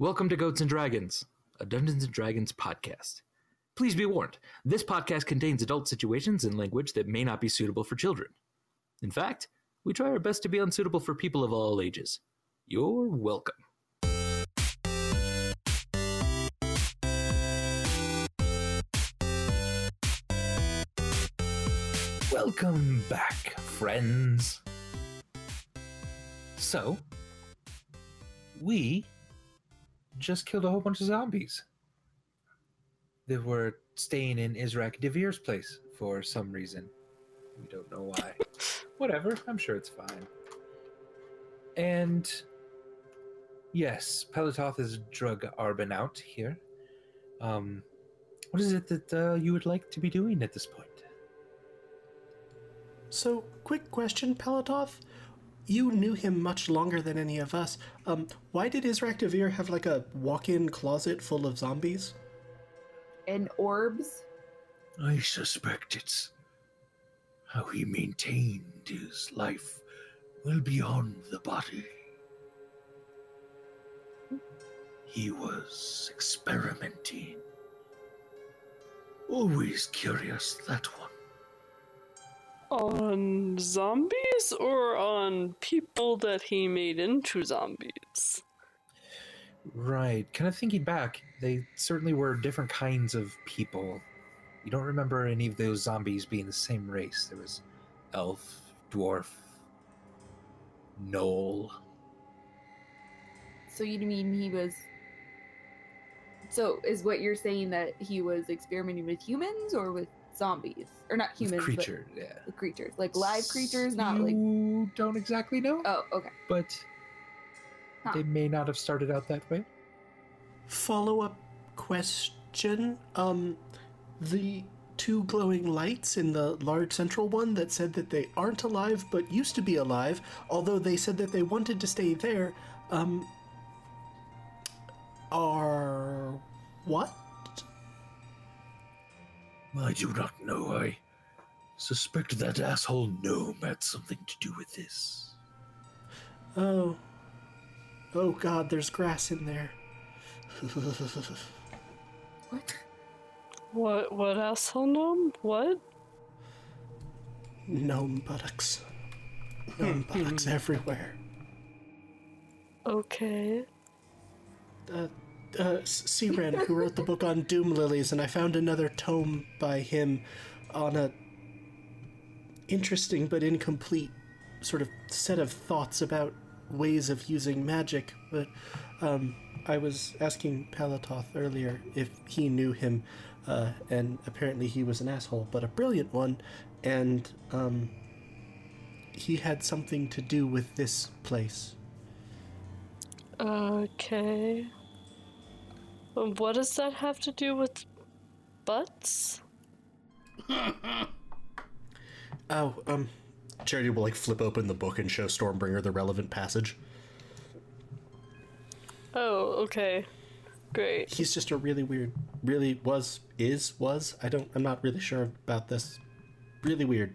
Welcome to Goats and Dragons, a Dungeons and Dragons podcast. Please be warned, this podcast contains adult situations and language that may not be suitable for children. In fact, we try our best to be unsuitable for people of all ages. You're welcome. Welcome back, friends. So, we just killed a whole bunch of zombies. They were staying in Israk Devere's place for some reason. We don't know why. Whatever, I'm sure it's fine. And yes, Pelatoth has drug Arbin out here. Um, what is it that uh, you would like to be doing at this point? So, quick question, Pelatoth. You knew him much longer than any of us. Um, why did Israk Devere have like a walk-in closet full of zombies? And orbs? I suspect it's how he maintained his life well beyond the body. He was experimenting. Always curious, that one. On zombies or on people that he made into zombies? Right. Kind of thinking back, they certainly were different kinds of people. You don't remember any of those zombies being the same race. There was elf, dwarf, gnoll. So you mean he was. So is what you're saying that he was experimenting with humans or with zombies? Or not humans, creature, yeah. creatures. Like live creatures, not you like. don't exactly know, Oh, okay. but Huh. they may not have started out that way. Follow-up question. Um, the two glowing lights in the large central one that said that they aren't alive but used to be alive, although they said that they wanted to stay there, um, are what? I do not know. I suspect that asshole gnome had something to do with this. Oh. Oh god, there's grass in there. What? What? What asshole gnome? What? Gnome buttocks. Gnome buttocks everywhere. Okay. Uh, uh, who wrote the book on Doom Lilies, and I found another tome by him on a interesting but incomplete sort of set of thoughts about ways of using magic. But um, I was asking Pelatoth earlier if he knew him, uh, and apparently he was an asshole, but a brilliant one, and um, he had something to do with this place. Okay. What does that have to do with butts? Oh, um, Charity will like flip open the book and show Stormbringer the relevant passage. Oh, okay. Great. He's just a really weird, really was, is, was. I don't, I'm not really sure about this. Really weird.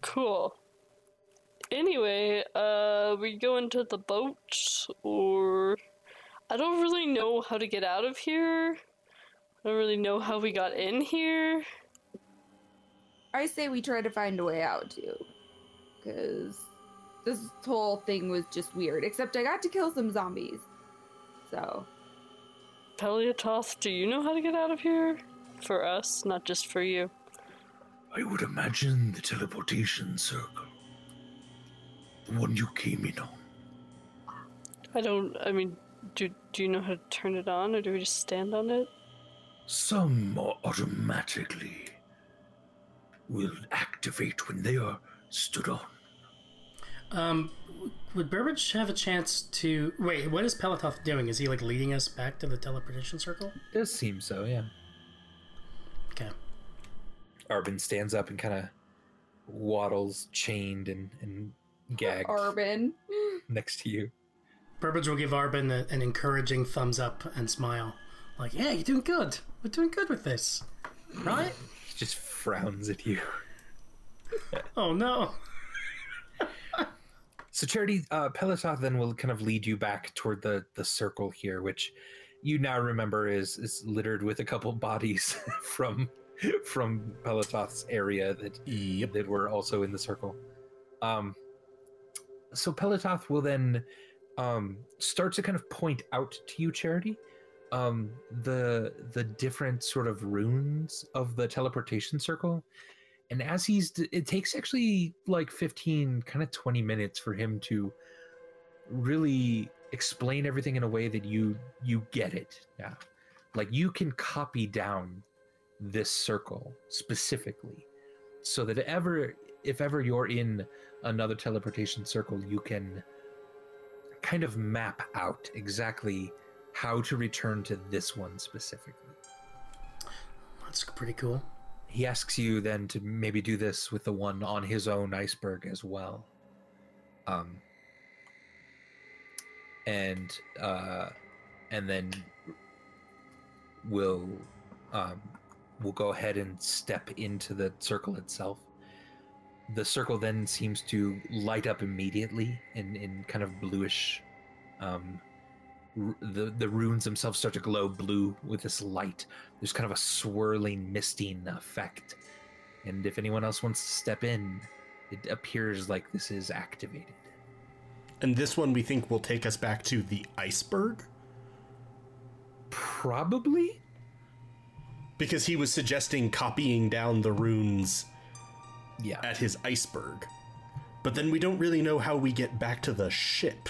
Cool. Anyway, uh, we go into the boat, or I don't really know how to get out of here. I don't really know how we got in here. I say we try to find a way out too. Because this whole thing was just weird. Except I got to kill some zombies. So. Pelatoth, do you know how to get out of here? For us, not just for you. I would imagine the teleportation circle. The one you came in on. I don't. I mean, do do you know how to turn it on, or do we just stand on it? Some automatically will activate when they are stood on. Um, would Burbage have a chance to wait? What is Pelatoth doing? Is he like leading us back to the teleportation circle? It does seem so, yeah. Okay. Arbin stands up and kind of waddles, chained and, and gagged Arbin. next to you. Burbage will give Arbin a, an encouraging thumbs up and smile, like, "Yeah, you're doing good. We're doing good with this, right?" He just frowns at you. oh no. So Charity, uh, Pelatoth then will kind of lead you back toward the the circle here, which you now remember is is littered with a couple bodies from from Pelatoth's area that Yep. that were also in the circle. Um, so Pelatoth will then um, start to kind of point out to you, Charity, um, the the different sort of runes of the teleportation circle. And as he's, it takes actually like 15, kind of 20 minutes for him to really explain everything in a way that you you get it now. Like you can copy down this circle specifically so that ever if ever you're in another teleportation circle you can kind of map out exactly how to return to this one specifically. That's pretty cool. he asks you then to maybe do this with the one on his own iceberg as well. Um and uh and then we'll um we'll go ahead and step into the circle itself the circle then seems to light up immediately in in kind of bluish um r- the the runes themselves start to glow blue with this light. There's kind of a swirling misting effect. And if anyone else wants to step in it appears like this is activated. And this one we think will take us back to the iceberg? Probably. Because he was suggesting copying down the runes yeah at his iceberg. But then we don't really know how we get back to the ship.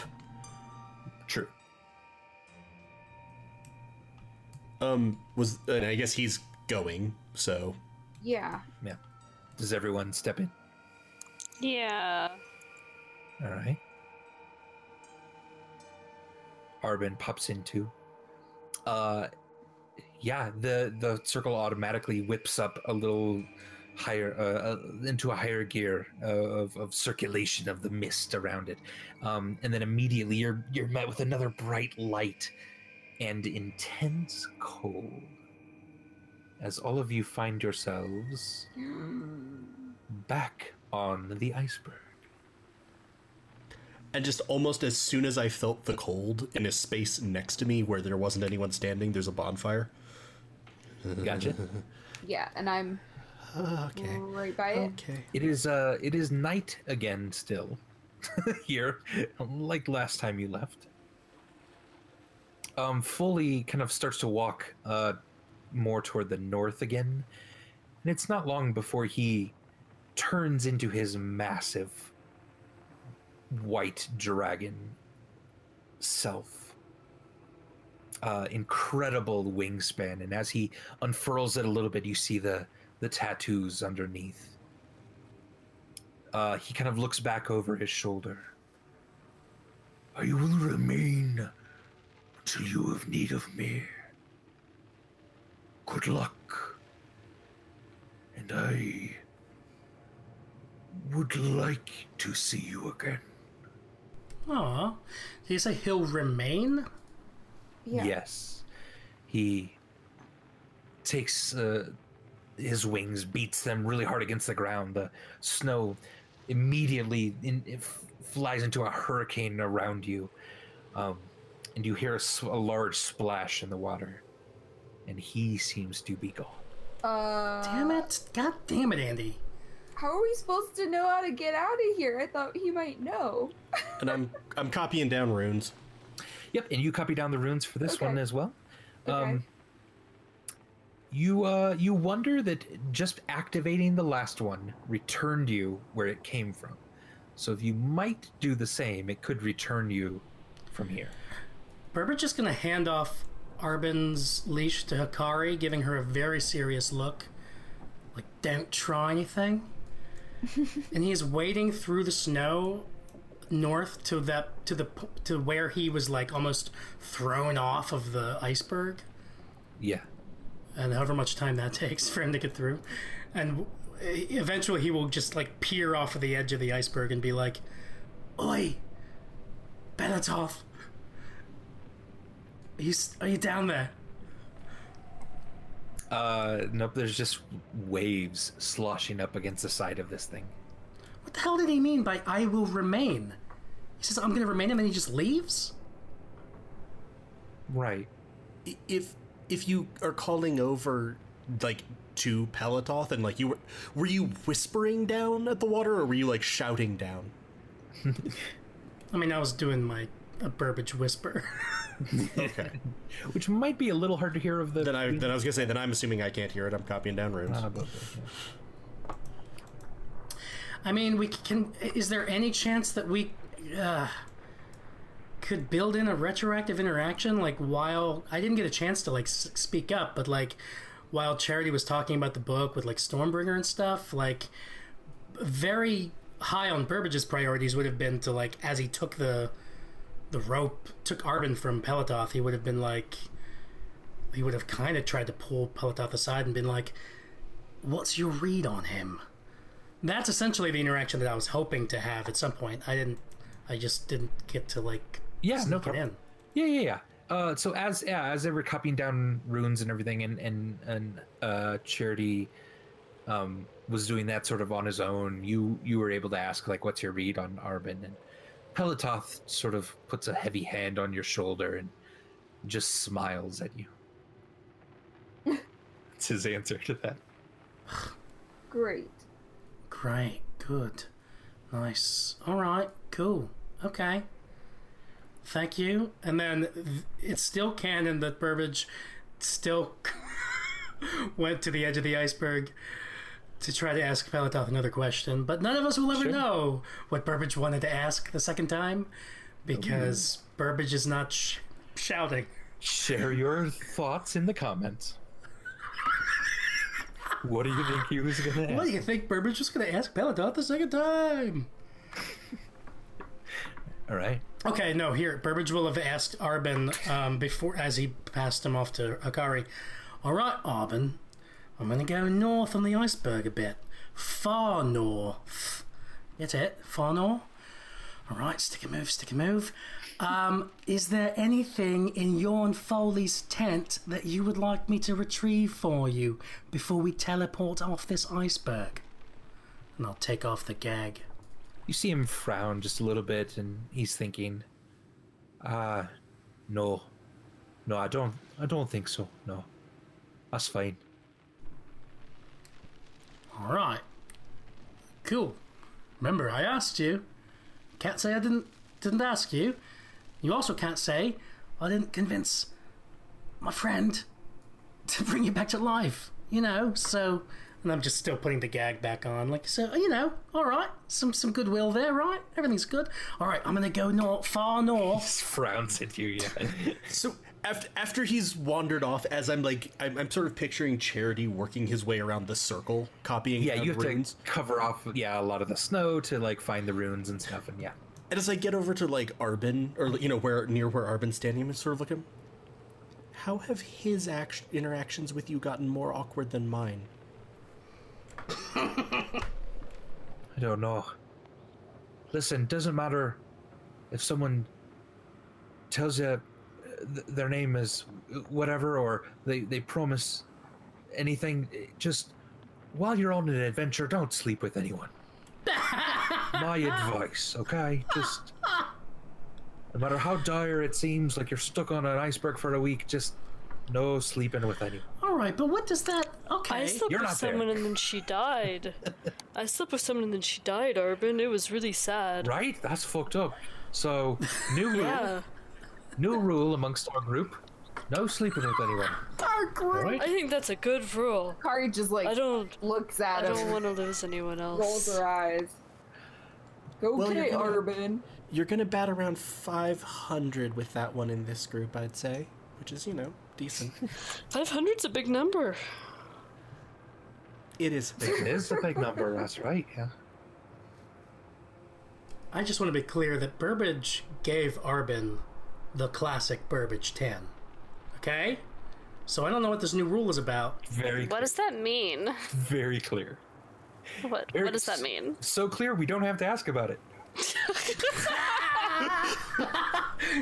true Um was and I guess he's going, so Yeah. yeah does everyone step in Yeah. all right Arbin pops in too. Uh, yeah, the the circle automatically whips up a little higher uh, uh, into a higher gear uh, of, of circulation of the mist around it, um, and then immediately you're you're met with another bright light and intense cold as all of you find yourselves back on the iceberg. and just almost as soon as I felt the cold in a space next to me where there wasn't anyone standing, there's a bonfire. Gotcha. Yeah, and I'm Okay. right by it. Okay. It is uh it is night again still here, like last time you left. Um fully kind of starts to walk uh more toward the north again. And it's not long before he turns into his massive white dragon self. Uh, incredible wingspan, and as he unfurls it a little bit, you see the the tattoos underneath. Uh, he kind of looks back over his shoulder. I will remain till you have need of me. Good luck. And I would like to see you again. Aw. Did you say he'll remain? Yeah. Yes, he takes uh, his wings, beats them really hard against the ground. The snow immediately in, it f- flies into a hurricane around you, um, and you hear a large splash in the water. And he seems to be gone. Uh, Damn it. God damn it, Andy. How are we supposed to know how to get out of here? I thought he might know. And I'm I'm copying down runes. Yep, and you copy down the runes for this Okay. one as well. Okay. Um, you uh, you wonder that just activating the last one returned you where it came from. So if you might do the same, it could return you from here. Berber's just gonna hand off Arbin's leash to Hikari, giving her a very serious look. Like, don't try anything. and he's wading through the snow north to that to the to where he was like almost thrown off of the iceberg Yeah. And however much time that takes for him to get through and eventually he will just like peer off of the edge of the iceberg and be like oi Belatov are you, are you down there Uh, nope. There's just waves sloshing up against the side of this thing. what the hell did he mean by I will remain He says, I'm going to remain, and then he just leaves? Right. If if you are calling over like to Pelatoth and like you were were you whispering down at the water or were you like shouting down? I mean, I was doing my a Burbage whisper. Okay. Which might be a little hard to hear of the. then I then I was gonna say then I'm assuming I can't hear it. I'm copying down runes. Ah, but- I mean, we can. Is there any chance that we uh, could build in a retroactive interaction? Like, while I didn't get a chance to like speak up, but like while Charity was talking about the book with like Stormbringer and stuff, like very high on Burbage's priorities would have been to like as he took the the rope, took Arbin from Pelatoth, he would have been like. He would have kind of tried to pull Pelatoth aside and been like, "What's your read on him?" that's essentially the interaction that I was hoping to have at some point. I didn't. I just didn't get to like. Yeah, no problem. in. Yeah, yeah, yeah. Uh, so as yeah, as they were copying down runes and everything, and and and uh, Charity um, was doing that sort of on his own. You you were able to ask like, "What's your read on Arbin?" And Pelatoth sort of puts a heavy hand on your shoulder and just smiles at you. That's his answer to that. Great. Great. Good. Nice. All right. Cool. Okay. Thank you. And then th- it's still canon that Burbage still went to the edge of the iceberg to try to ask Pelatoth another question, but none of us will ever Sure. know what Burbage wanted to ask the second time because mm-hmm. Burbage is not sh- shouting. Share your thoughts in the comments. What do you think he was gonna ask? What do you think Burbage was going to ask Pelatoth the second time? All right. Okay, no, here, Burbage will have asked Arbin um, before, as he passed him off to Akari. All right, Arbin, I'm going to go north on the iceberg a bit. Far north. Get it? Far north? All right, stick a move, stick a move. Um, is there anything in Yorn Foley's tent that you would like me to retrieve for you before we teleport off this iceberg? And I'll take off the gag. You see him frown just a little bit, and he's thinking, "Ah, no, no, I don't, I don't think so. No, that's fine." All right. Cool. Remember, I asked you. Can't say I didn't didn't ask you. You also can't say I didn't convince my friend to bring you back to life. You know, so and I'm just still putting the gag back on. Like so, you know. All right, some some goodwill there, right? Everything's good. All right, I'm gonna go north, far north. Frowns at you, yeah. So after after he's wandered off, as I'm like I'm, I'm sort of picturing Charity working his way around the circle, copying yeah, you have runes. to cover off, yeah, a lot of the snow to like find the runes and stuff, and yeah. And as I get over to like Arbin, or you know where near where Arbin's standing, I'm sort of looking. How have his act- interactions with you gotten more awkward than mine? Don't know. Listen, doesn't matter if someone tells you uh, th- their name is whatever or they, they promise anything. Just while you're on an adventure, don't sleep with anyone. My advice, okay? Just no matter how dire it seems, like you're stuck on an iceberg for a week, just no sleeping with anyone. All right, but what does that? Okay. I slept You're with not there. someone and then she died. I slept with someone and then she died, Arbin. It was really sad. Right? That's fucked up. So, new rule. Yeah. New rule amongst our group: no sleeping with anyone. Our group. Right? I think that's a good rule. Kari just like I don't looks I at him, don't want to lose anyone else. rolls else. her eyes. Well, you're Okay, gonna- Urban. You're gonna bat around 500 with that one in this group, I'd say, which is you know decent. 500's a big number. it is. a big It is a big number, that's right, yeah. I just want to be clear that Burbage gave Arbin the classic Burbage 10. Okay? So I don't know what this new rule is about. Very What does that mean? very clear. What Very what does that mean? So clear we don't have to ask about it.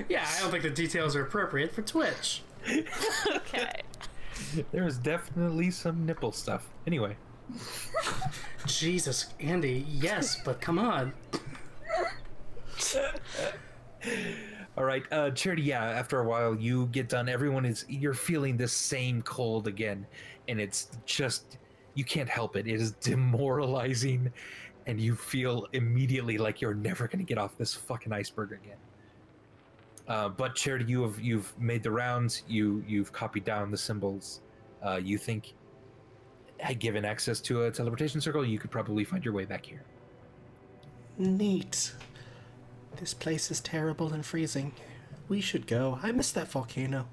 Yeah, I don't think the details are appropriate for Twitch. Okay. There is definitely some nipple stuff. Anyway, Jesus, Andy, yes, but come on. All right, uh, Charity. Yeah, after a while, you get done. Everyone is you're feeling this same cold again, and it's just you can't help it. It is demoralizing, and you feel immediately like you're never going to get off this fucking iceberg again. Uh, but Charity, you have you've made the rounds. You you've copied down the symbols. Uh, you think, had given access to a teleportation circle, you could probably find your way back here. Neat. This place is terrible and freezing. We should go. I miss that volcano.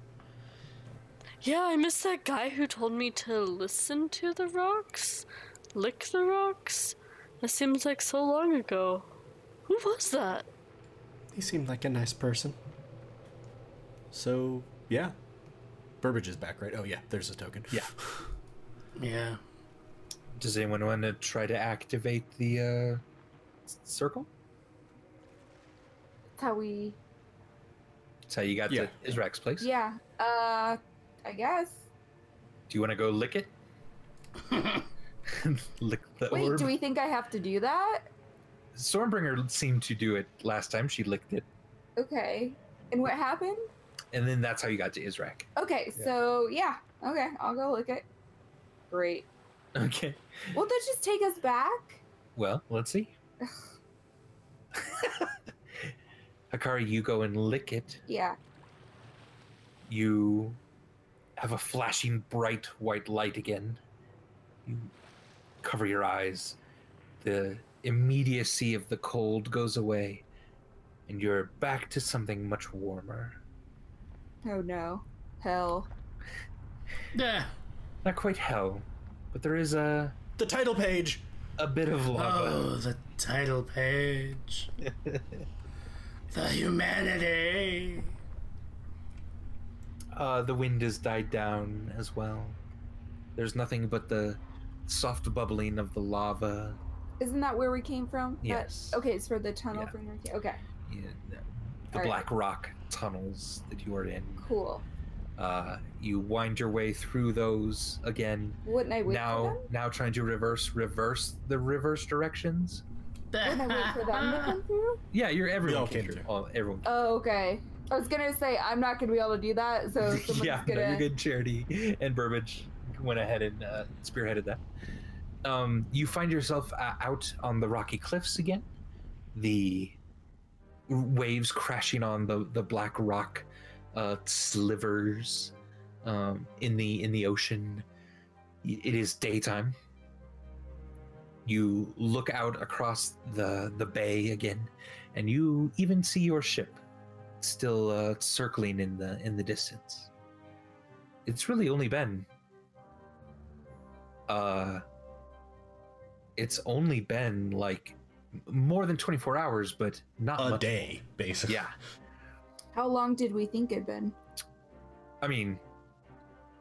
Yeah, I miss that guy who told me to listen to the rocks, lick the rocks. That seems like so long ago. Who was that? He seemed like a nice person. So, yeah. Burbage is back, right? Oh, yeah, there's a token. Yeah. Yeah. Does anyone want to try to activate the uh, s- circle? That's how we. That's how you got Yeah. to Izrak's place. Yeah. Uh, I guess. Do you want to go lick it? lick the Wait, orb. do we think I have to do that? Stormbringer seemed to do it last time. She licked it, Okay. And what happened? And then that's how you got to Izrak. Okay, so yeah. Okay, I'll go look it. Great. Okay. Will that just take us back? Well, let's see. Hakari, you go and lick it. Yeah. You have a flashing bright white light again. You cover your eyes. The immediacy of the cold goes away, and you're back to something much warmer. Oh no. Hell. Yeah. Not quite hell, but there is a The title page! a bit of lava. Oh, the title page. the humanity. Uh, the wind has died down as well. There's nothing but the soft bubbling of the lava. Isn't that where we came from? That- Yes. okay, it's for the tunnel Yeah. from where we came. Okay, Yeah, the All right. black rock tunnels that you are in. cool. Uh, you wind your way through those again. Wouldn't I wait now, for them? now trying to reverse reverse the reverse directions. Wouldn't I wait for them to come through? Yeah, you're everyone all came came through. through. All, everyone. Oh, okay. I was gonna say I'm not gonna be able to do that, so yeah, gonna. no, you're good. Charity and Burbage went ahead and uh, spearheaded that. Um, you find yourself uh, out on the rocky cliffs again. The waves crashing on the the black rock uh, slivers um, in the in the ocean. It is daytime. You look out across the the bay again, and you even see your ship still uh, circling in the in the distance. It's really only been uh it's only been like more than 24 hours but not A much. day, basically. Yeah. How long did we think it'd been? I mean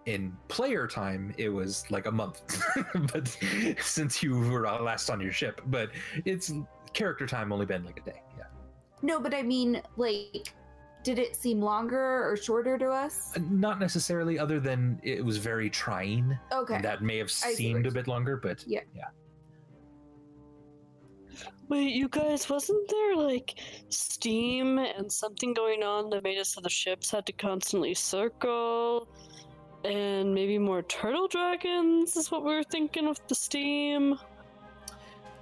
in player time it was like a month but since you were uh, last on your ship but it's character time only been like a day yeah No, but I mean, like, did it seem longer or shorter to us? Uh, not necessarily other than it was very trying Okay. and that may have see seemed you're a bit longer but Yeah. yeah Wait, you guys, wasn't there like steam and something going on that made it so the ships had to constantly circle? And maybe more turtle dragons is what we were thinking with the steam.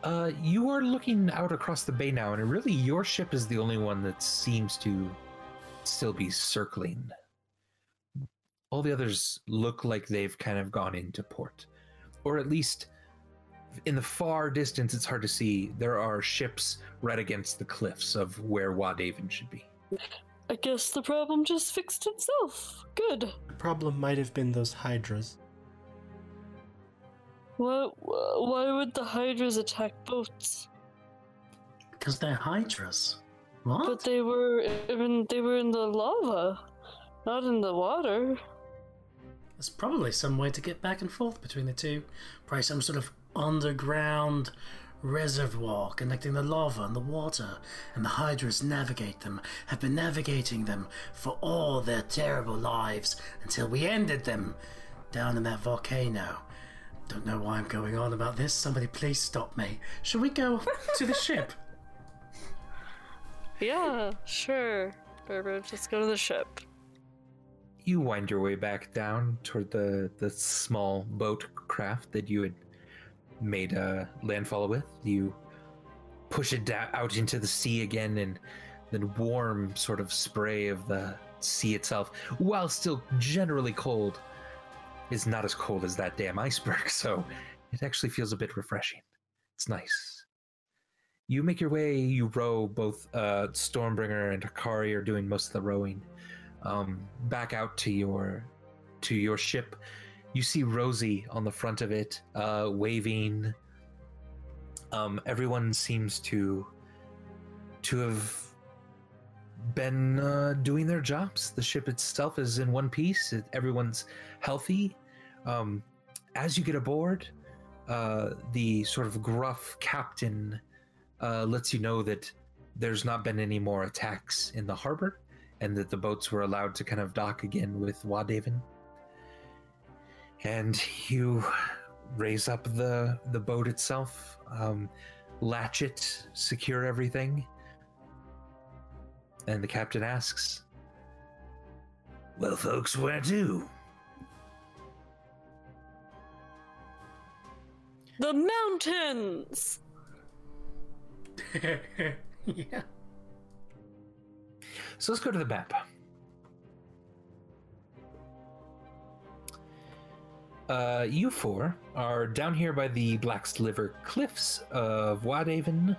Uh, you are looking out across the bay now, and really, your ship is the only one that seems to still be circling. All the others look like they've kind of gone into port, or at least in the far distance. It's hard to see. There are ships right against the cliffs of where Wadaven should be. I guess the problem just fixed itself. Good. The problem might have been those hydras. What? Why would the hydras attack boats? Because they're hydras. What? But they were in they were in the lava, not in the water. There's probably some way to get back and forth between the two. Probably some sort of underground reservoir connecting the lava and the water, and the Hydras navigate them, have been navigating them for all their terrible lives until we ended them down in that volcano. Don't know why I'm going on about this. Somebody please stop me. Shall we go to the ship? Yeah, sure. Burbage, let's go to the ship. you wind your way back down toward the the small boat craft that you had made a landfall with. You push it da- out into the sea again, and then warm sort of spray of the sea itself, while still generally cold, is not as cold as that damn iceberg. So it actually feels a bit refreshing. It's nice. You make your way. You row. Both uh, Stormbringer and Hakari are doing most of the rowing um, back out to your to your ship. You see Rosie on the front of it, uh, waving. Um, everyone seems to to have been uh, doing their jobs. The ship itself is in one piece. It, everyone's healthy. Um, as you get aboard, uh, the sort of gruff captain uh, lets you know that there's not been any more attacks in the harbor and that the boats were allowed to kind of dock again with Wadaven. And you raise up the the boat itself, um, latch it, secure everything, and the captain asks, Well, folks, where to? The mountains! yeah. So let's go to the map. Uh, you four are down here by the Black Sliver Cliffs of Wadhaven.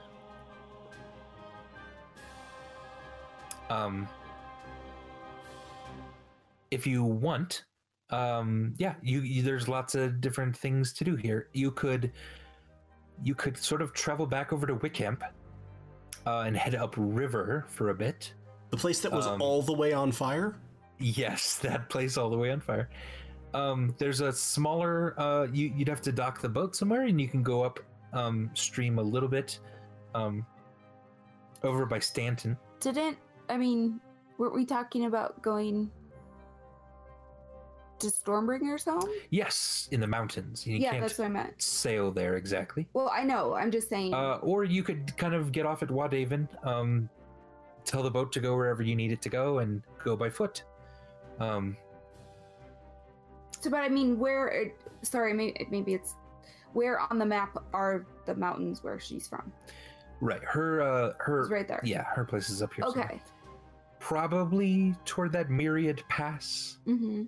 Um, if you want, um, yeah, you, you there's lots of different things to do here. You could, you could sort of travel back over to Wickamp, uh, and head up river for a bit. The place that was Um, all the way on fire? Yes, that place all the way on fire. Um, there's a smaller. Uh, you, you'd have to dock the boat somewhere, and you can go up um, stream a little bit, um, over by Stanton. Didn't I mean? Weren't we talking about going to Stormbringer's home? Yes, in the mountains. You yeah, that's what I meant. sail there exactly. Well, I know. I'm just saying. Uh, or you could kind of get off at Wadaven, um, tell the boat to go wherever you need it to go, and go by foot. Um, so, but I mean, where? It, sorry, maybe, maybe it's where on the map are the mountains where she's from? right, her, uh, her, It's right there. yeah, her place is up here. somewhere. Okay. probably toward that Myriad Pass. Mm-hmm.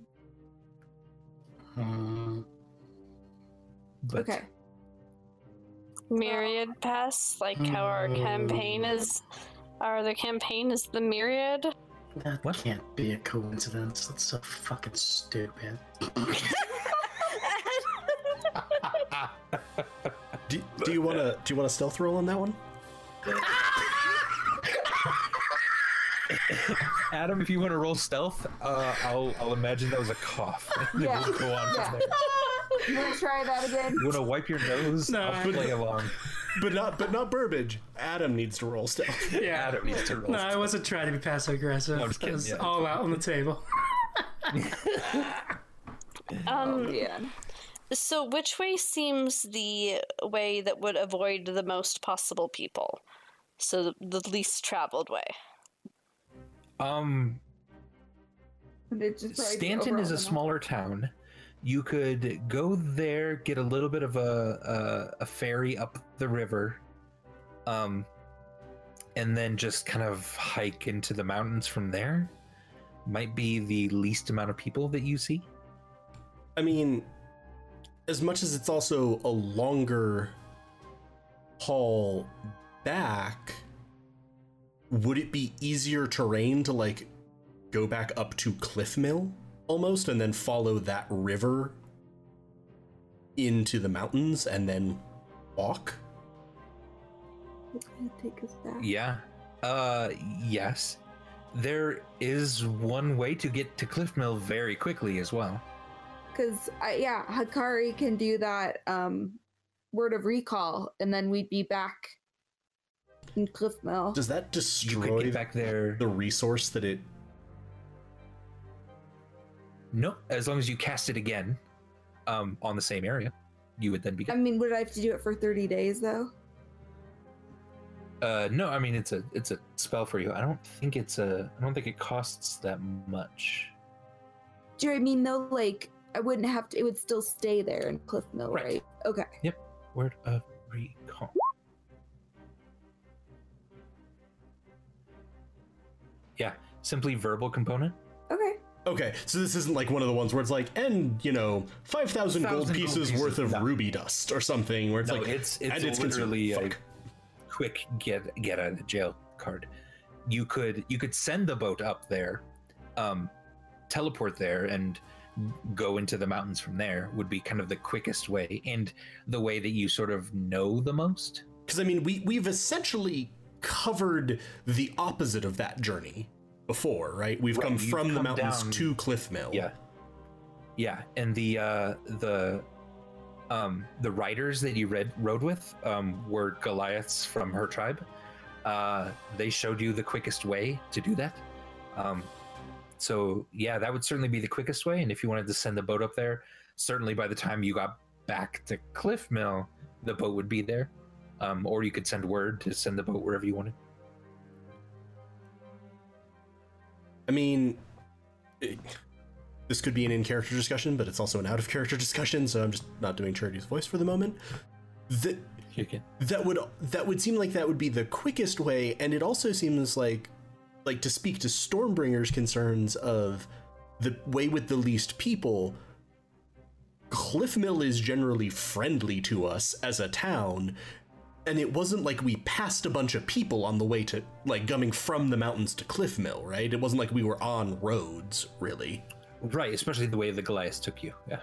Hmm. But Okay. Myriad Pass, like how our campaign is. Our other campaign is the Myriad. That What? can't be a coincidence. That's so fucking stupid. Do, do you want to do you want a stealth roll on that one? Adam, if you want to roll stealth, uh, I'll I'll imagine that was a cough. Yeah. we'll go on Yeah. from there. You want to try that again? You want to wipe your nose? No, I'll play along. But not but not Burbage. Adam needs to roll stealth. Yeah. Adam needs to roll. No, I wasn't trying to be passive aggressive. No, I'm just kidding, It was yeah. all out on the table. Um, Yeah. so which way seems the way that would avoid the most possible people? So the least traveled way. Um, just Stanton is a overall smaller town. You could go there, get a little bit of a a, a ferry up the river, um, and then just kind of hike into the mountains from there. Might be the least amount of people that you see. I mean, as much as it's also a longer haul back, would it be easier terrain to like go back up to Cliff Mill almost and then follow that river into the mountains and then walk? Take us back. Yeah. Uh yes. There is one way to get to Cliff Mill very quickly as well. Because yeah, Hakari can do that um, word of recall, and then we'd be back in Cliff Mill. Does that You destroy could get back there. the resource that it No, as long as you cast it again um on the same area, you would then be I mean, would I have to do it for 30 days though? Uh, no, I mean it's a it's a spell for you. I don't think it's a. I don't think it costs that much. Do you mean though, like I wouldn't have to? It would still stay there in Cliff Mill, Right. right? Okay. Yep. Word of recall. Yeah, simply verbal component. Okay. So this isn't like one of the ones where it's like, and you know, five thousand gold gold pieces worth of no. ruby dust or something, where it's no, like, it's it's and it's literally a Fuck. quick get get out of jail card. You could you could send the boat up there, um, teleport there, and go into the mountains from there. Would be kind of the quickest way and the way that you sort of know the most. Because I mean, we we've essentially covered the opposite of that journey before, right? We've Right, come from the mountains down- to Cliff Mill. Yeah. Yeah, and the uh the um the riders that you read rode with um were Goliaths from her tribe. Uh they showed you the quickest way to do that. Um so yeah, that would certainly be the quickest way and if you wanted to send the boat up there, certainly by the time you got back to Cliff Mill, the boat would be there. Um or you could send word to send the boat wherever you wanted. I mean, it- this could be an in-character discussion, but it's also an out-of-character discussion, so I'm just not doing Charity's voice for the moment. That that would that would seem like that would be the quickest way, and it also seems like like to speak to Stormbringer's concerns of the way with the least people. Cliffmill is generally friendly to us as a town, and it wasn't like we passed a bunch of people on the way to like coming from the mountains to Cliff Mill, right? It wasn't like we were on roads, really. Right, especially the way the goliath took you. Yeah.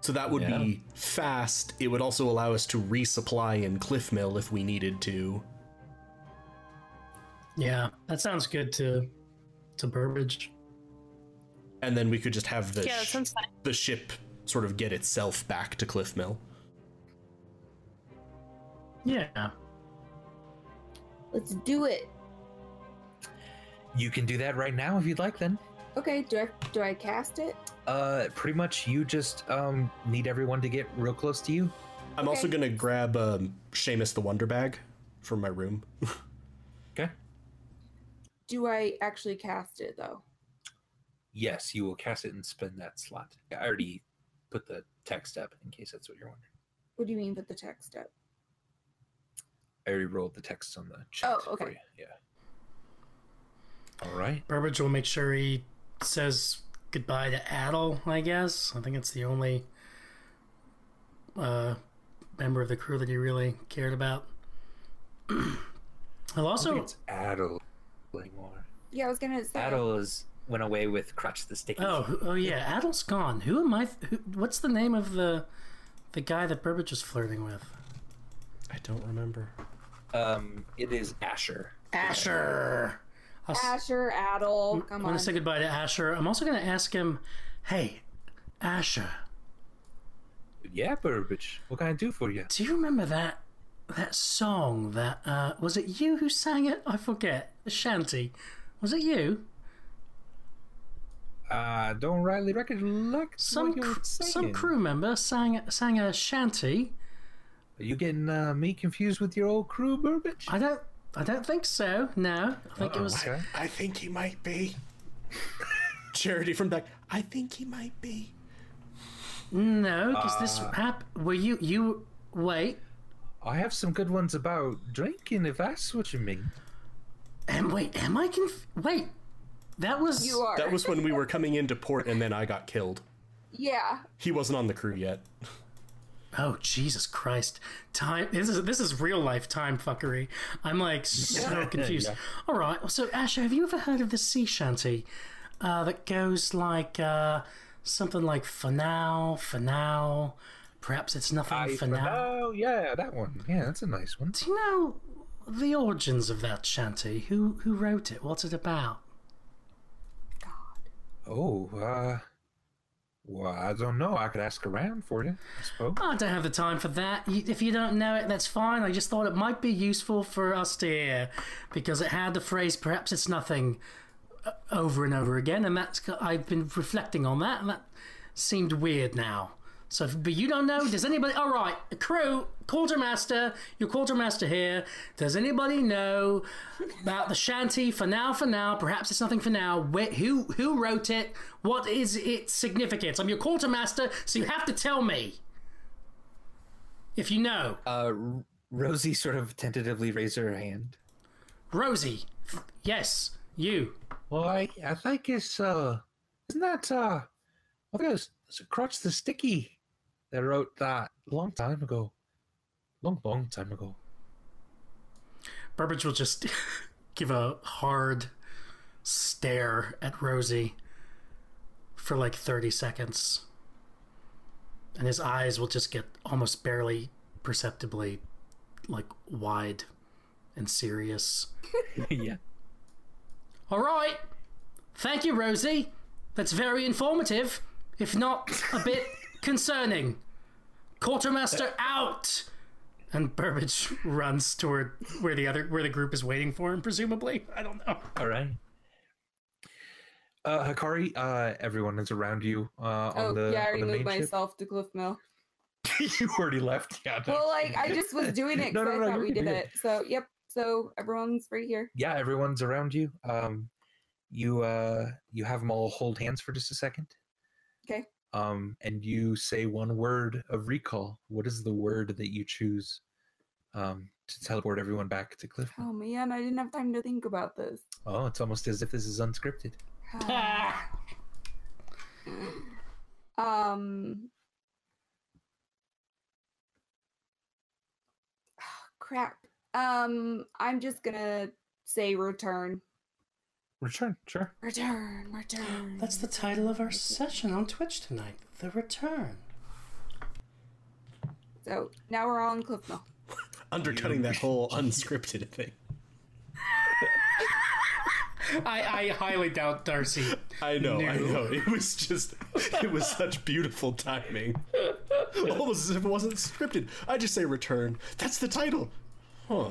So that would Yeah. be fast. It would also allow us to resupply in Cliff Mill if we needed to. Yeah, that sounds good to to Burbage. And then we could just have the Yeah, sh- the ship sort of get itself back to Cliff Mill. Yeah. Let's do it. You can do that right now if you'd like then. Okay. Do I do I cast it? Uh, pretty much you just um need everyone to get real close to you. I'm also gonna grab um, Seamus the Wonder Bag from my room. Okay. Do I actually cast it though? Yes, you will cast it and spend that slot. I already put the text up in case that's what you're wondering. What do you mean with the text up? I already rolled the text on the chat Oh, okay. for you. Yeah. All right. Burbage will make sure he says goodbye to Adel, I guess. I think it's the only uh, member of the crew that he really cared about. I'll I don't also. think it's Adel anymore. Yeah, I was gonna say. Adel is went away with Crutch the Sticky. Oh, oh yeah, Adel's gone. Who am I? Who, what's the name of the the guy that Burbage is flirting with? I don't remember. Um, it is Asher. Asher. I'll, s- Asher, Adel, I'm come going on. to say goodbye to Asher. I'm also going to ask him, hey, Asher, Yeah, Burbage. What can I do for you? do you remember that that song that uh, was it you who sang it? I forget. The shanty. Was it you? I uh, don't rightly recollect Some what you're cr- some crew member sang sang a shanty. Are you getting uh, me confused with your old crew, Burbage? I don't I don't think so. No, I think it was. Okay. I think he might be. Charity from back. I think he might be. No, because this Uh. hap- Were you you wait? I have some good ones about drinking, if that's what you mean. And wait, am I conf- wait? That was You are. That was when we were coming into port and then I got killed. Yeah. He wasn't on the crew yet. Oh Jesus Christ! Time. This is this is real life time fuckery. I'm like so confused. Yeah. All right. So Asher, have you ever heard of the sea shanty uh, that goes like uh, something like for now, for now? Perhaps it's nothing I, for now. Oh, yeah, that one. Yeah, that's a nice one. Do you know the origins of that shanty? Who who wrote it? What's it about? Oh, uh, well, I don't know. I could ask around for you, I suppose. I don't have the time for that. If you don't know it, that's fine. I just thought it might be useful for us to hear because it had the phrase "perhaps it's nothing" over and over again, and that's I've been reflecting on that, and that seemed weird now. So, if- but you don't know. Does anybody? All right, crew, quartermaster, your quartermaster here. Does anybody know about the shanty? For now, for now. Perhaps it's nothing for now. Where, who who wrote it? What is its significance? I'm your quartermaster, so you have to tell me if you know. Uh, Rosie sort of tentatively raised her hand. Rosie, yes, you. Well, I, I think it's uh, isn't that uh, I think it's, it's Crotch the Sticky that wrote that a long time ago, long long time ago. Burbage will just give a hard stare at Rosie for like 30 seconds. And his eyes will just get almost barely perceptibly like wide and serious. yeah. All right. Thank you, Rosie. That's very informative, if not a bit concerning. Quartermaster out. And Burbage runs toward where the other where the group is waiting for him, presumably. I don't know. All right. Uh, Hikari, uh, everyone is around you. Uh, Oh, on the, yeah, I on already moved main ship. myself to Cliff Mill. you already left. Yeah. no. Well, like, I just was doing it No, because no, no, I thought we good, did you're it. So, yep. So, everyone's right here. yeah, everyone's around you. Um, you uh, you have them all hold hands for just a second. Um, and you say one word of recall. What is the word that you choose? Um, to teleport everyone back to Cliff. Oh, man, I didn't have time to think about this. Oh, it's almost as if this is unscripted. um. Crap. Um, I'm just gonna say return. Return, sure. Return, return. That's the title of our session on Twitch tonight. The Return. So now we're all in Cliff Mill. Undercutting that whole unscripted thing. I, I highly doubt Darcy. I know, I know. It was just, it was such beautiful timing. Almost as if it wasn't scripted. I just say return. That's the title. Huh.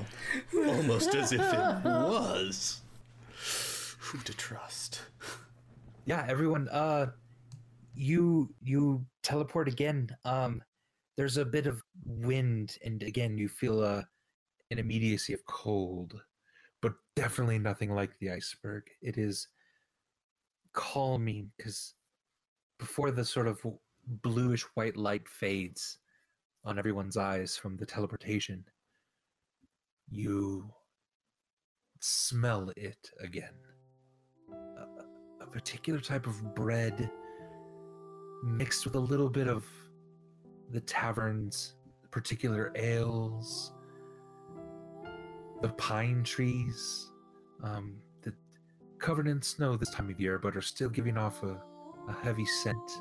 Almost as if it was. Who to trust? yeah everyone uh you you teleport again. Um there's a bit of wind and again you feel a an immediacy of cold but definitely nothing like the iceberg. It is calming because before the sort of bluish white light fades on everyone's eyes from the teleportation you smell it again particular type of bread mixed with a little bit of the tavern's particular ales, the pine trees, um, that covered in snow this time of year, but are still giving off a, a heavy scent.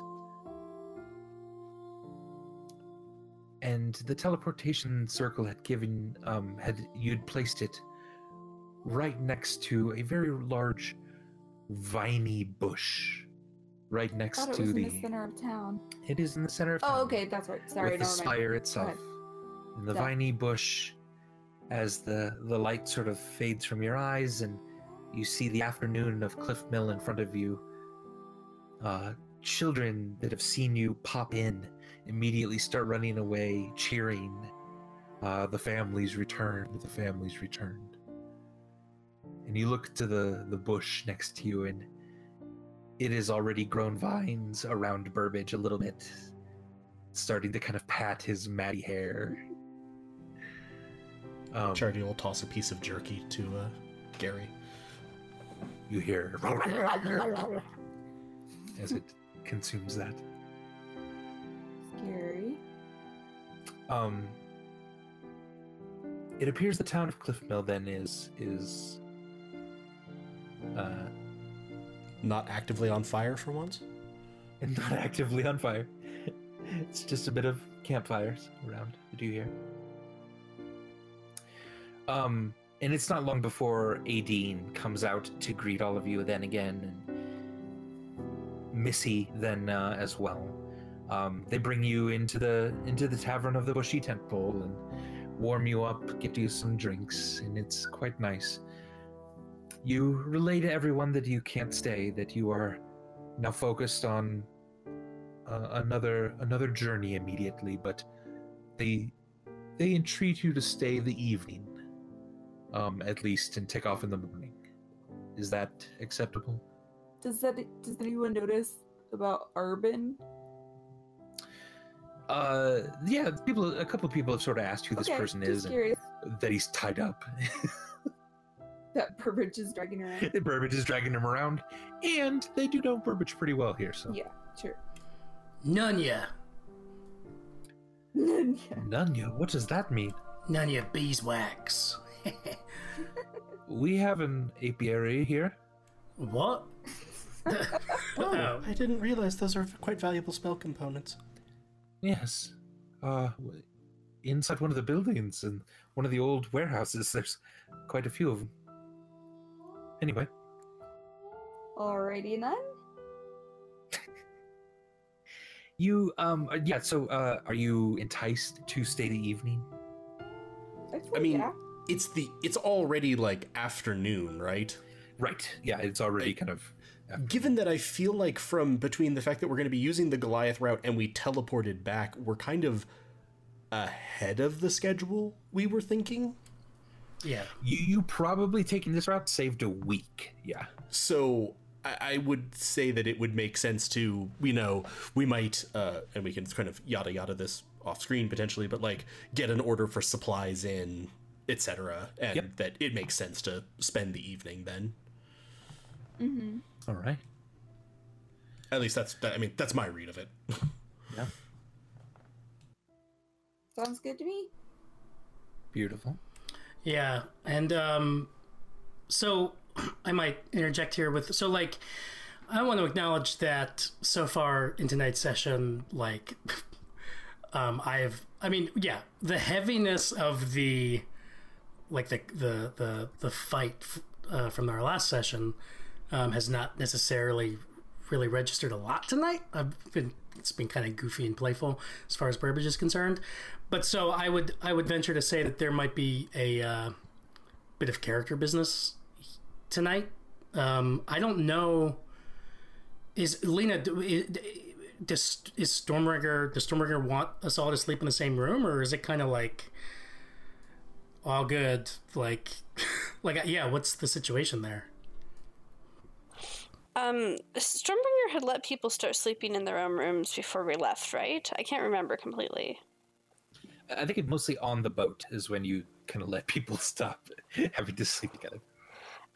And the teleportation circle had given, um, had you'd placed it right next to a very large viney bush right next to the, the center of town. it is in the center of town Oh, okay, that's right. Sorry, with the never mind. spire itself and the Yeah. viney bush as the the light sort of fades from your eyes and you see the afternoon of cliff mill in front of you uh children that have seen you pop in immediately start running away cheering uh the families return. the families returned and you look to the the bush next to you and it has already grown vines around burbage a little bit starting to kind of pat his matty hair um, Charity will toss a piece of jerky to uh, Gary. you hear as it consumes that Scary. um it appears the town of cliff mill then is is uh Not actively on fire for once. and not actively on fire it's just a bit of campfires around that you hear um and it's not long before Adine comes out to greet all of you then again and Missy then uh, as well um, they bring you into the into the tavern of the Bushy Temple and warm you up, get you some drinks, and it's quite nice. You relay to everyone that you can't stay, that you are now focused on uh, another another journey immediately, but they they entreat you to stay the evening, um, at least, and take off in the morning. Is that acceptable? Does that does anyone notice about Arbin? Uh, yeah, people. A couple of people have sort of asked who this okay, person is, and curious. that he's tied up. That Burbage is dragging around. Burbage is dragging him around, and they do know Burbage pretty well here. So yeah, sure. Nunya. yeah. Nunya, what does that mean? Nunya beeswax. We have an apiary here. what? Oh, oh, I didn't realize those are quite valuable spell components. Yes. Uh, inside one of the buildings and one of the old warehouses, there's quite a few of them. Anyway, Alrighty then. you, um, uh, yeah, so, uh, are you enticed to stay the evening? I'd I mean, yeah. it's the it's already like afternoon, right? Right. Yeah, it's already kind of. Given that I feel like from between the fact that we're going to be using the Goliath route and we teleported back, we're kind of ahead of the schedule we were thinking. Yeah. You, you probably taking this route saved a week. Yeah. So I, I would say that it would make sense to, you know, we might, uh, and we can kind of yada yada this off screen potentially, but like get an order for supplies in, etc., and Yep. that it makes sense to spend the evening then. Mm-hmm. All right. At least that's, that, I mean, that's my read of it. Yeah. Sounds good to me. Beautiful. Yeah, and um, so I might interject here with so like I want to acknowledge that so far in tonight's session, like um, I've I mean yeah, the heaviness of the like the the the the fight uh, from our last session um, has not necessarily really registered a lot tonight. I've been it's been kind of goofy and playful as far as Burbage is concerned. But so I would I would venture to say that there might be a uh, bit of character business tonight. Um, I don't know. Is Lena? do- Does is Stormbringer? Does Stormbringer want us all to sleep in the same room, or is it kind of like all good? Like, like yeah. What's the situation there? Um, Stormbringer had let people start sleeping in their own rooms before we left, right? I can't remember completely. I think it mostly on the boat is when you kind of let people stop having to sleep together.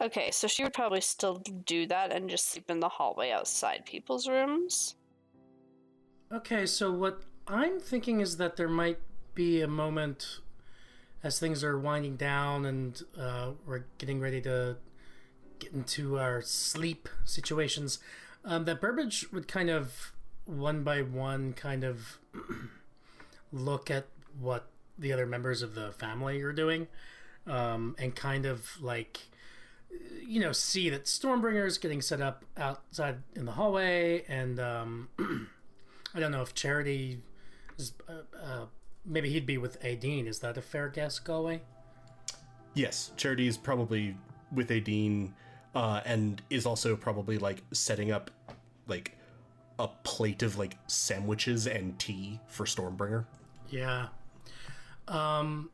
Okay, so she would probably still do that and just sleep in the hallway outside people's rooms. Okay, so what I'm thinking is that there might be a moment as things are winding down and uh, we're getting ready to get into our sleep situations um, that Burbage would kind of one by one kind of look at what the other members of the family are doing um, and kind of like you know see that Stormbringer is getting set up outside in the hallway and um, I don't know if Charity is. Uh, uh, maybe he'd be with Adine. Is that a fair guess, Galway? Yes, Charity is probably with Adine, uh, and is also probably like setting up like a plate of like sandwiches and tea for Stormbringer. Yeah. Um,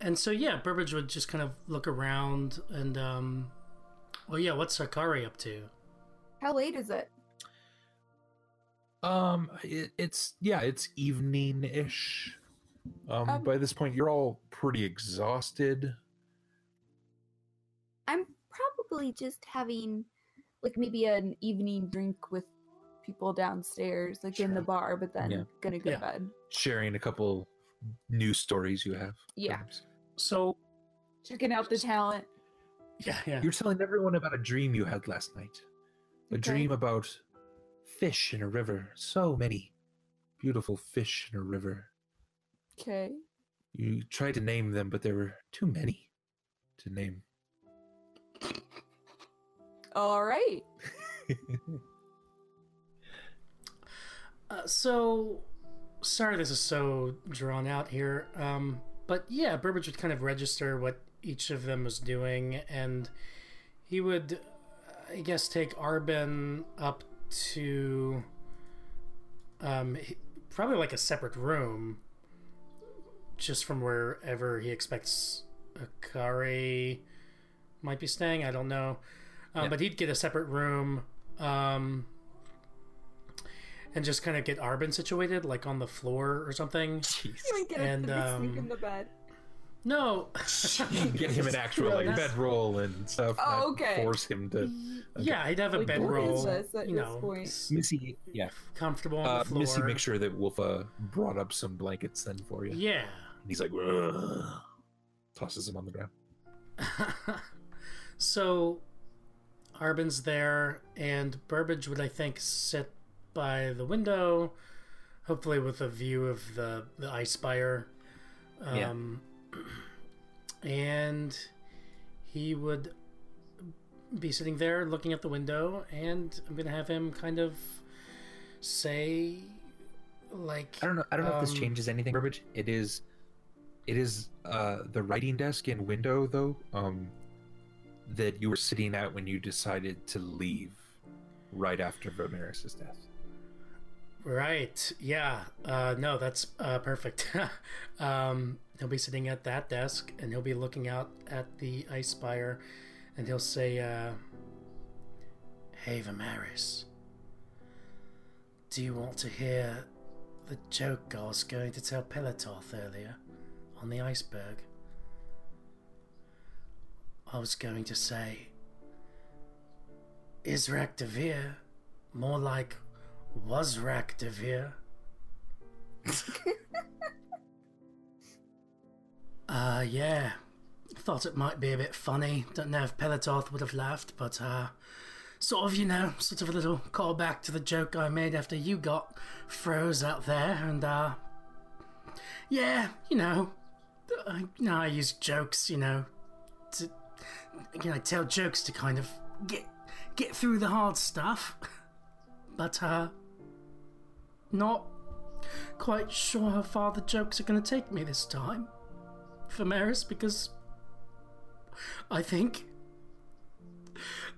and so yeah, Burbage would just kind of look around and um, well, yeah, what's Sakari up to? How late is it? Um, it, it's yeah, it's evening ish. Um, Um, by this point, you're all pretty exhausted. I'm probably just having like maybe an evening drink with people downstairs, like in the bar, but then Yeah. gonna go Yeah. to bed. sharing a couple new stories you have. Yeah. perhaps. So Checking out the talent. yeah, yeah. You're telling everyone about a dream you had last night. A Okay. dream about fish in a river. So many beautiful fish in a river. Okay. You tried to name them, but there were too many to name. All right. Uh, so sorry this is so drawn out here um, but yeah burbage would kind of register what each of them was doing and he would i guess take arbin up to um, probably like a separate room, just from wherever he expects Akari might be staying. I don't know, uh, Yeah. but he'd get a separate room. Um, and just kind of get Arbin situated, like on the floor or something. Jeez. Even get And, um, sleep in the bed. No, Get him an actual like That's- bedroll and stuff. Oh, okay. Force him to yeah, he'd have a Like, bedroll, this you know, point? s- Missy. Yeah, comfortable on uh, the floor. Missy, make sure that Wolf uh, brought up some blankets then for you. Yeah. And he's like, "Ugh." tosses him on the ground. so Arbin's there, and Burbage would, I think, sit by the window, hopefully with a view of the, the ice spire. Yeah. Um, And he would be sitting there looking at the window, and I'm going to have him kind of say, like. I don't know. I don't know if this um, changes anything. Burbage. It is. It is uh, the writing desk and window though. Um, that you were sitting at when you decided to leave, right after Vimeris' death. Right. Yeah. Uh, no, that's uh, perfect. um, he'll be sitting at that desk and he'll be looking out at the ice spire and he'll say, uh, Hey, Vimeris. Do you want to hear the joke I was going to tell Pelatoth earlier on the iceberg? I was going to say, Is Devere more like was Rakdavir. uh, yeah. Thought it might be a bit funny. Don't know if Pelatoth would have laughed, but, uh, sort of, you know, sort of a little callback to the joke I made after you got froze out there, and, uh, yeah, you know, I, you know, I use jokes, you know, you know, tell jokes to kind of get, get through the hard stuff. But, uh, not quite sure how far the jokes are going to take me this time, Vimeris, because I think.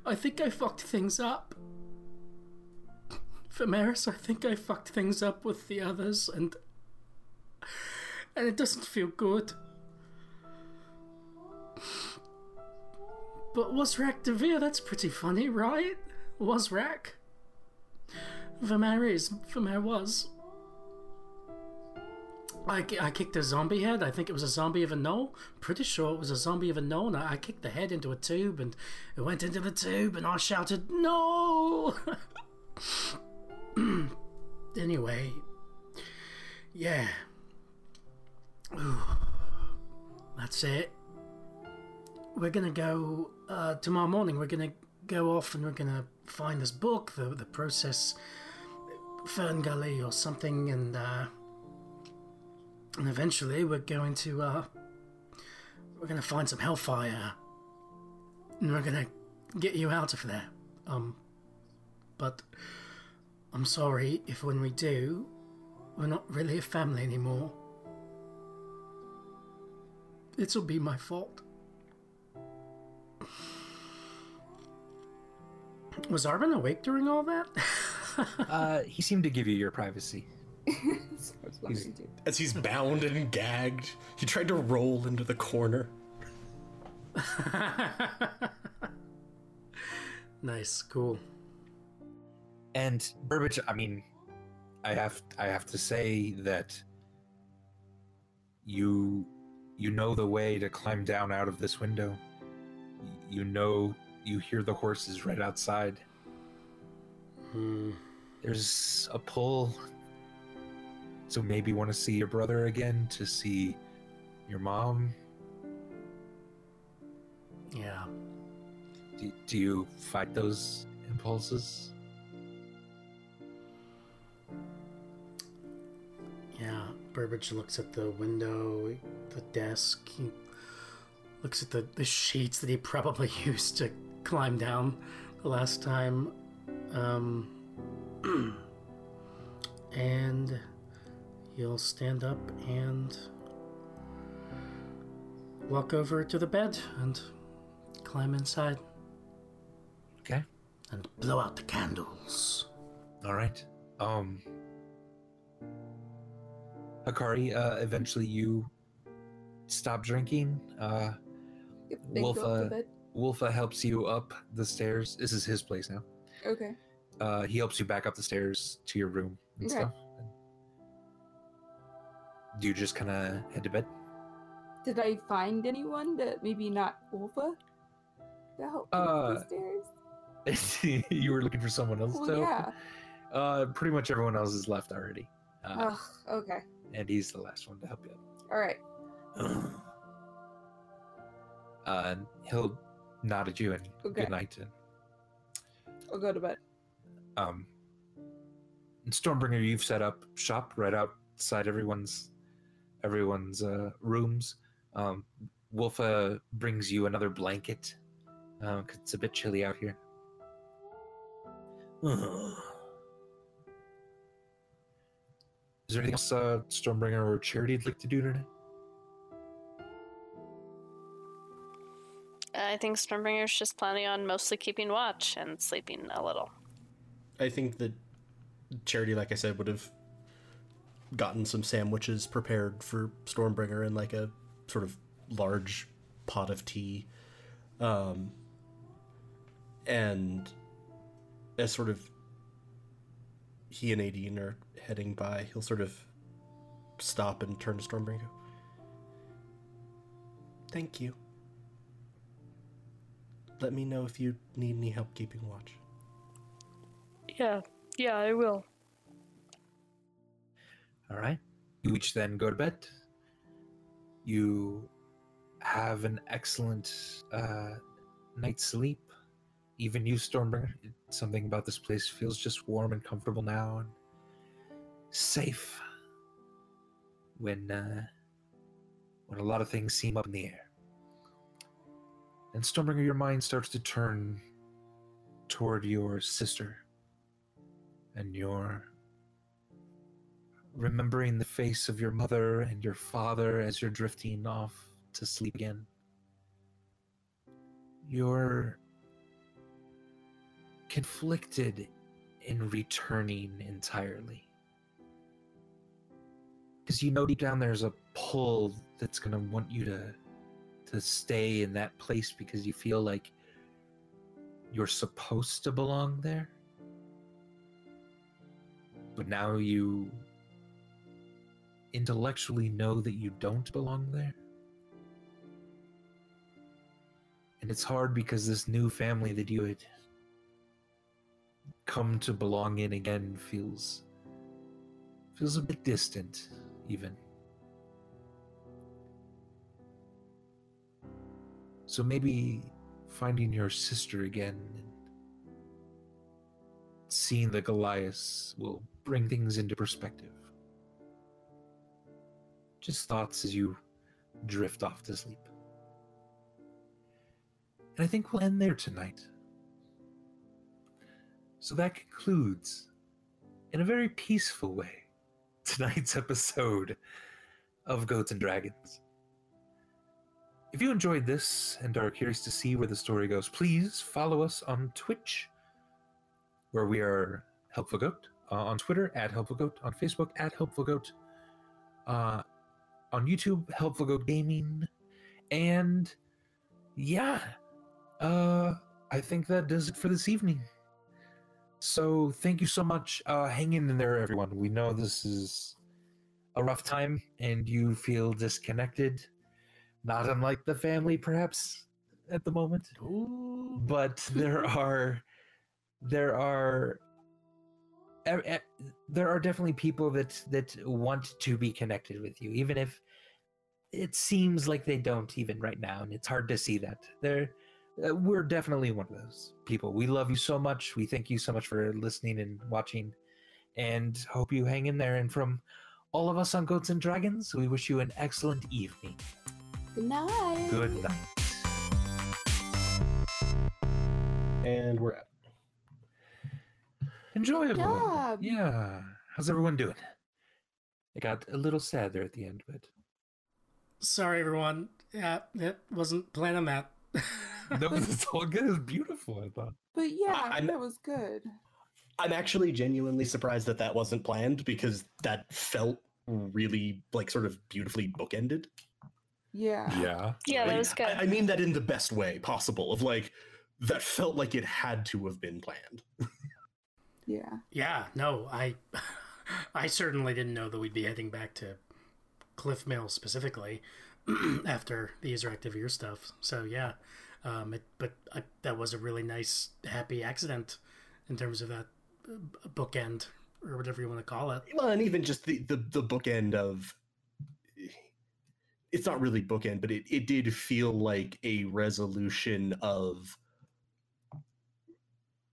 I think I fucked things up. Vimeris, I think I fucked things up with the others, and. and it doesn't feel good. But was Rack Devere? That's pretty funny, right? Was Rack? Vermeer is. Vermeer was. I, I kicked a zombie head. I think it was a zombie of a knoll. Pretty sure it was a zombie of a knoll. And I, I kicked the head into a tube and it went into the tube and I shouted, No! anyway. Yeah. Ooh. That's it. We're gonna go, uh, tomorrow morning, we're gonna go off and we're gonna find this book, the, the process Fern Gully or something, and uh, and eventually we're going to uh, we're gonna find some hellfire, and we're gonna get you out of there. Um, but I'm sorry if when we do, we're not really a family anymore. It'll be my fault. Was Arbin awake during all that? Uh, he seemed to give you your privacy. That's what I was wondering too. As he's bound and gagged, he tried to roll into the corner. nice, cool. And Burbage, I mean, I have I have to say that you you know the way to climb down out of this window. You know you hear the horses right outside. Hmm. There's a pull. So maybe want to see your brother again, to see your mom. Yeah. Do, do you fight those impulses? Yeah, Burbage looks at the window, the desk. He looks at the, the sheets that he probably used to climb down the last time. Um, and you'll stand up and walk over to the bed and climb inside Okay. and blow out the candles. All right. Um, Hakari, uh, eventually you stop drinking. Uh, If they go up to Wolfa- helps you up the stairs. This is his place now. Okay. Uh, he helps you back up the stairs to your room and Okay. stuff. Do you just kind of head to bed? Did I find anyone that maybe not Wolfa to help me up Uh, the stairs? you were looking for someone else Well, to yeah. Uh, pretty much everyone else is left already. Uh. Okay. and he's the last one to help you All right. uh, he'll nod at you and Okay. good night. And, I'll go to bed. um, and Stormbringer, you've set up shop right outside everyone's everyone's uh, rooms. Um, Wolfa brings you another blanket because it's a bit chilly out here. Is there anything else uh, Stormbringer or Charity'd like to do today? I think Stormbringer's just planning on mostly keeping watch and sleeping a little. I think that Charity, like I said, would have gotten some sandwiches prepared for Stormbringer in like a sort of large pot of tea. Um, and as sort of he and Adine are heading by, he'll sort of stop and turn to Stormbringer. Thank you. Let me know if you need any help keeping watch. Yeah, yeah, I will. All right. You each then go to bed. You have an excellent uh, night's sleep. Even you, Stormbringer. Something about this place feels just warm and comfortable now and safe when uh, when a lot of things seem up in the air. And Stormbringer, your mind starts to turn toward your sister and your remembering the face of your mother and your father as you're drifting off to sleep again. You're conflicted in returning entirely. Because you know deep down there's a pull that's going to want you to to stay in that place because you feel like you're supposed to belong there. But now you intellectually know that you don't belong there. And it's hard because this new family that you had come to belong in again feels feels a bit distant even. So maybe finding your sister again and seeing the Goliath will bring things into perspective. Just thoughts as you drift off to sleep. And I think we'll end there tonight. So that concludes, in a very peaceful way, tonight's episode of Goats and Dragons. If you enjoyed this and are curious to see where the story goes, please follow us on Twitch, where we are Helpful Goat, uh, on Twitter at Helpful Goat, on Facebook at Helpful Goat, uh, on YouTube Helpful Goat Gaming, and yeah, uh, I think that does it for this evening. So thank you so much. Uh, hang in there, everyone. We know this is a rough time, and you feel disconnected not unlike the family perhaps at the moment. But there are there are there are definitely people that that want to be connected with you even if it seems like they don't even right now and it's hard to see that. They're uh, we're definitely one of those people. We love you so much. We thank you so much for listening and watching and hope you hang in there. And from all of us on goats and dragons we wish you an excellent evening Good night. Good night. And we're out. Enjoyable. job. Yeah. How's everyone doing? It got a little sad there at the end, but Sorry, everyone. Yeah, it wasn't planning that. no, it's all good. It's beautiful. I thought. But yeah, I- I that was good. I'm actually genuinely surprised that that wasn't planned because that felt really like sort of beautifully bookended. Yeah. Yeah. Yeah, that was good. I, I mean that in the best way possible. Of like that felt like it had to have been planned. Yeah. Yeah, no, I I certainly didn't know that we'd be heading back to Cliff Mill specifically after the interactive ear stuff. So yeah, um, it, but I, that was a really nice, happy accident in terms of that uh, bookend or whatever you want to call it. Well, and even just the the, the bookend of it's not really bookend, but it, it did feel like a resolution of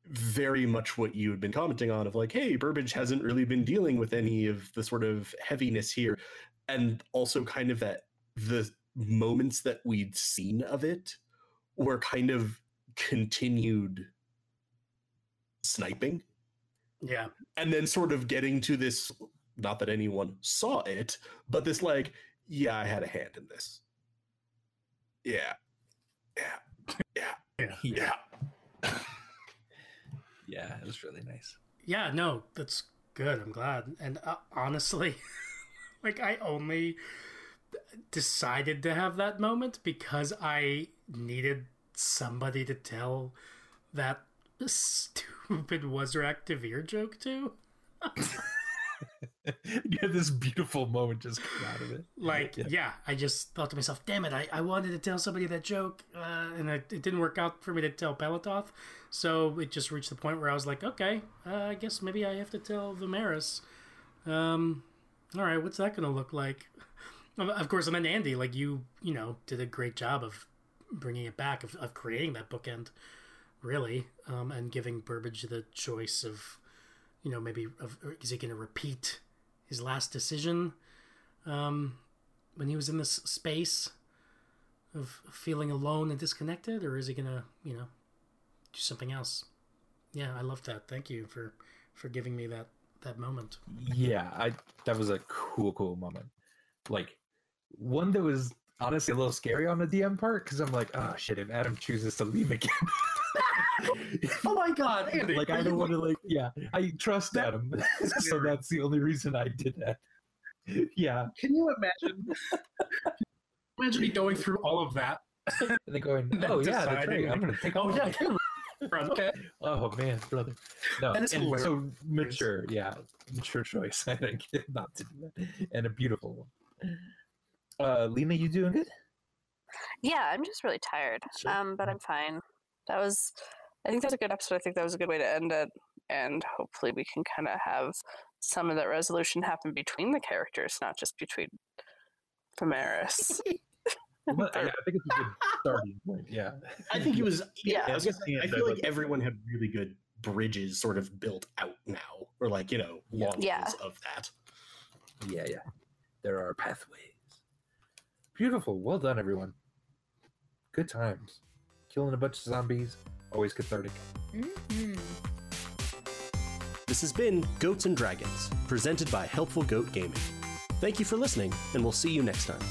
very much what you had been commenting on of like, hey, Burbage hasn't really been dealing with any of the sort of heaviness here. And also kind of that the moments that we'd seen of it were kind of continued sniping Yeah, and then sort of getting to this not that anyone saw it but this like yeah i had a hand in this yeah yeah yeah yeah, yeah Yeah, it was really nice. yeah. No, that's good. I'm glad. And uh, honestly, like I only decided to have that moment because I needed somebody to tell that stupid was reactive ear joke to. you had this beautiful moment just come out of it. Like, Yeah. yeah. I just thought to myself, damn it, I, I wanted to tell somebody that joke, uh, and it, it didn't work out for me to tell Pelatoth. So it just reached the point where I was like, okay, uh, I guess maybe I have to tell Vimeris. Um, all right, what's that going to look like? Of- course, and then Andy, like you, you know, did a great job of bringing it back, of, of creating that bookend, really, um, and giving Burbage the choice of, you know, maybe of, is he going to repeat his last decision? um, when he was in this space of feeling alone and disconnected, or is he gonna, you know, do something else? Yeah, I love that. Thank you for for giving me that that moment. Yeah, I that was a cool, cool moment. Like one that was honestly a little scary on the DM part because I'm like, oh shit, if Adam chooses to leave again, Oh my god, Andy! like I don't want to like, yeah, I trust Adam, so that's the only reason I did that. Yeah, Can you imagine? imagine me going through all of that. and then going, Then oh yeah, that's right. I'm gonna take. Oh off. yeah, I. Okay. Oh man, brother. No, That and so mature, yeah, mature choice. I think not to do that, and a beautiful one. Uh, Lena, you doing good? Yeah, I'm just really tired. Sure. Um, but I'm fine. That was, I think that's a good episode. I think that was a good way to end it, and hopefully we can kind of have some of that resolution happen between the characters, not just between Vimeris. Well, I, I think it's a good starting point. Yeah. i think it was Yeah. I, was gonna say, I feel like everyone had really good bridges sort of built out now or like you know launches Yeah. of that Yeah, yeah. There are pathways. Beautiful. Well done, everyone. Good times. Killing a bunch of zombies. Always cathartic. Mhm. This has been Goats and Dragons, presented by Helpful Goat Gaming. Thank you for listening, and we'll see you next time.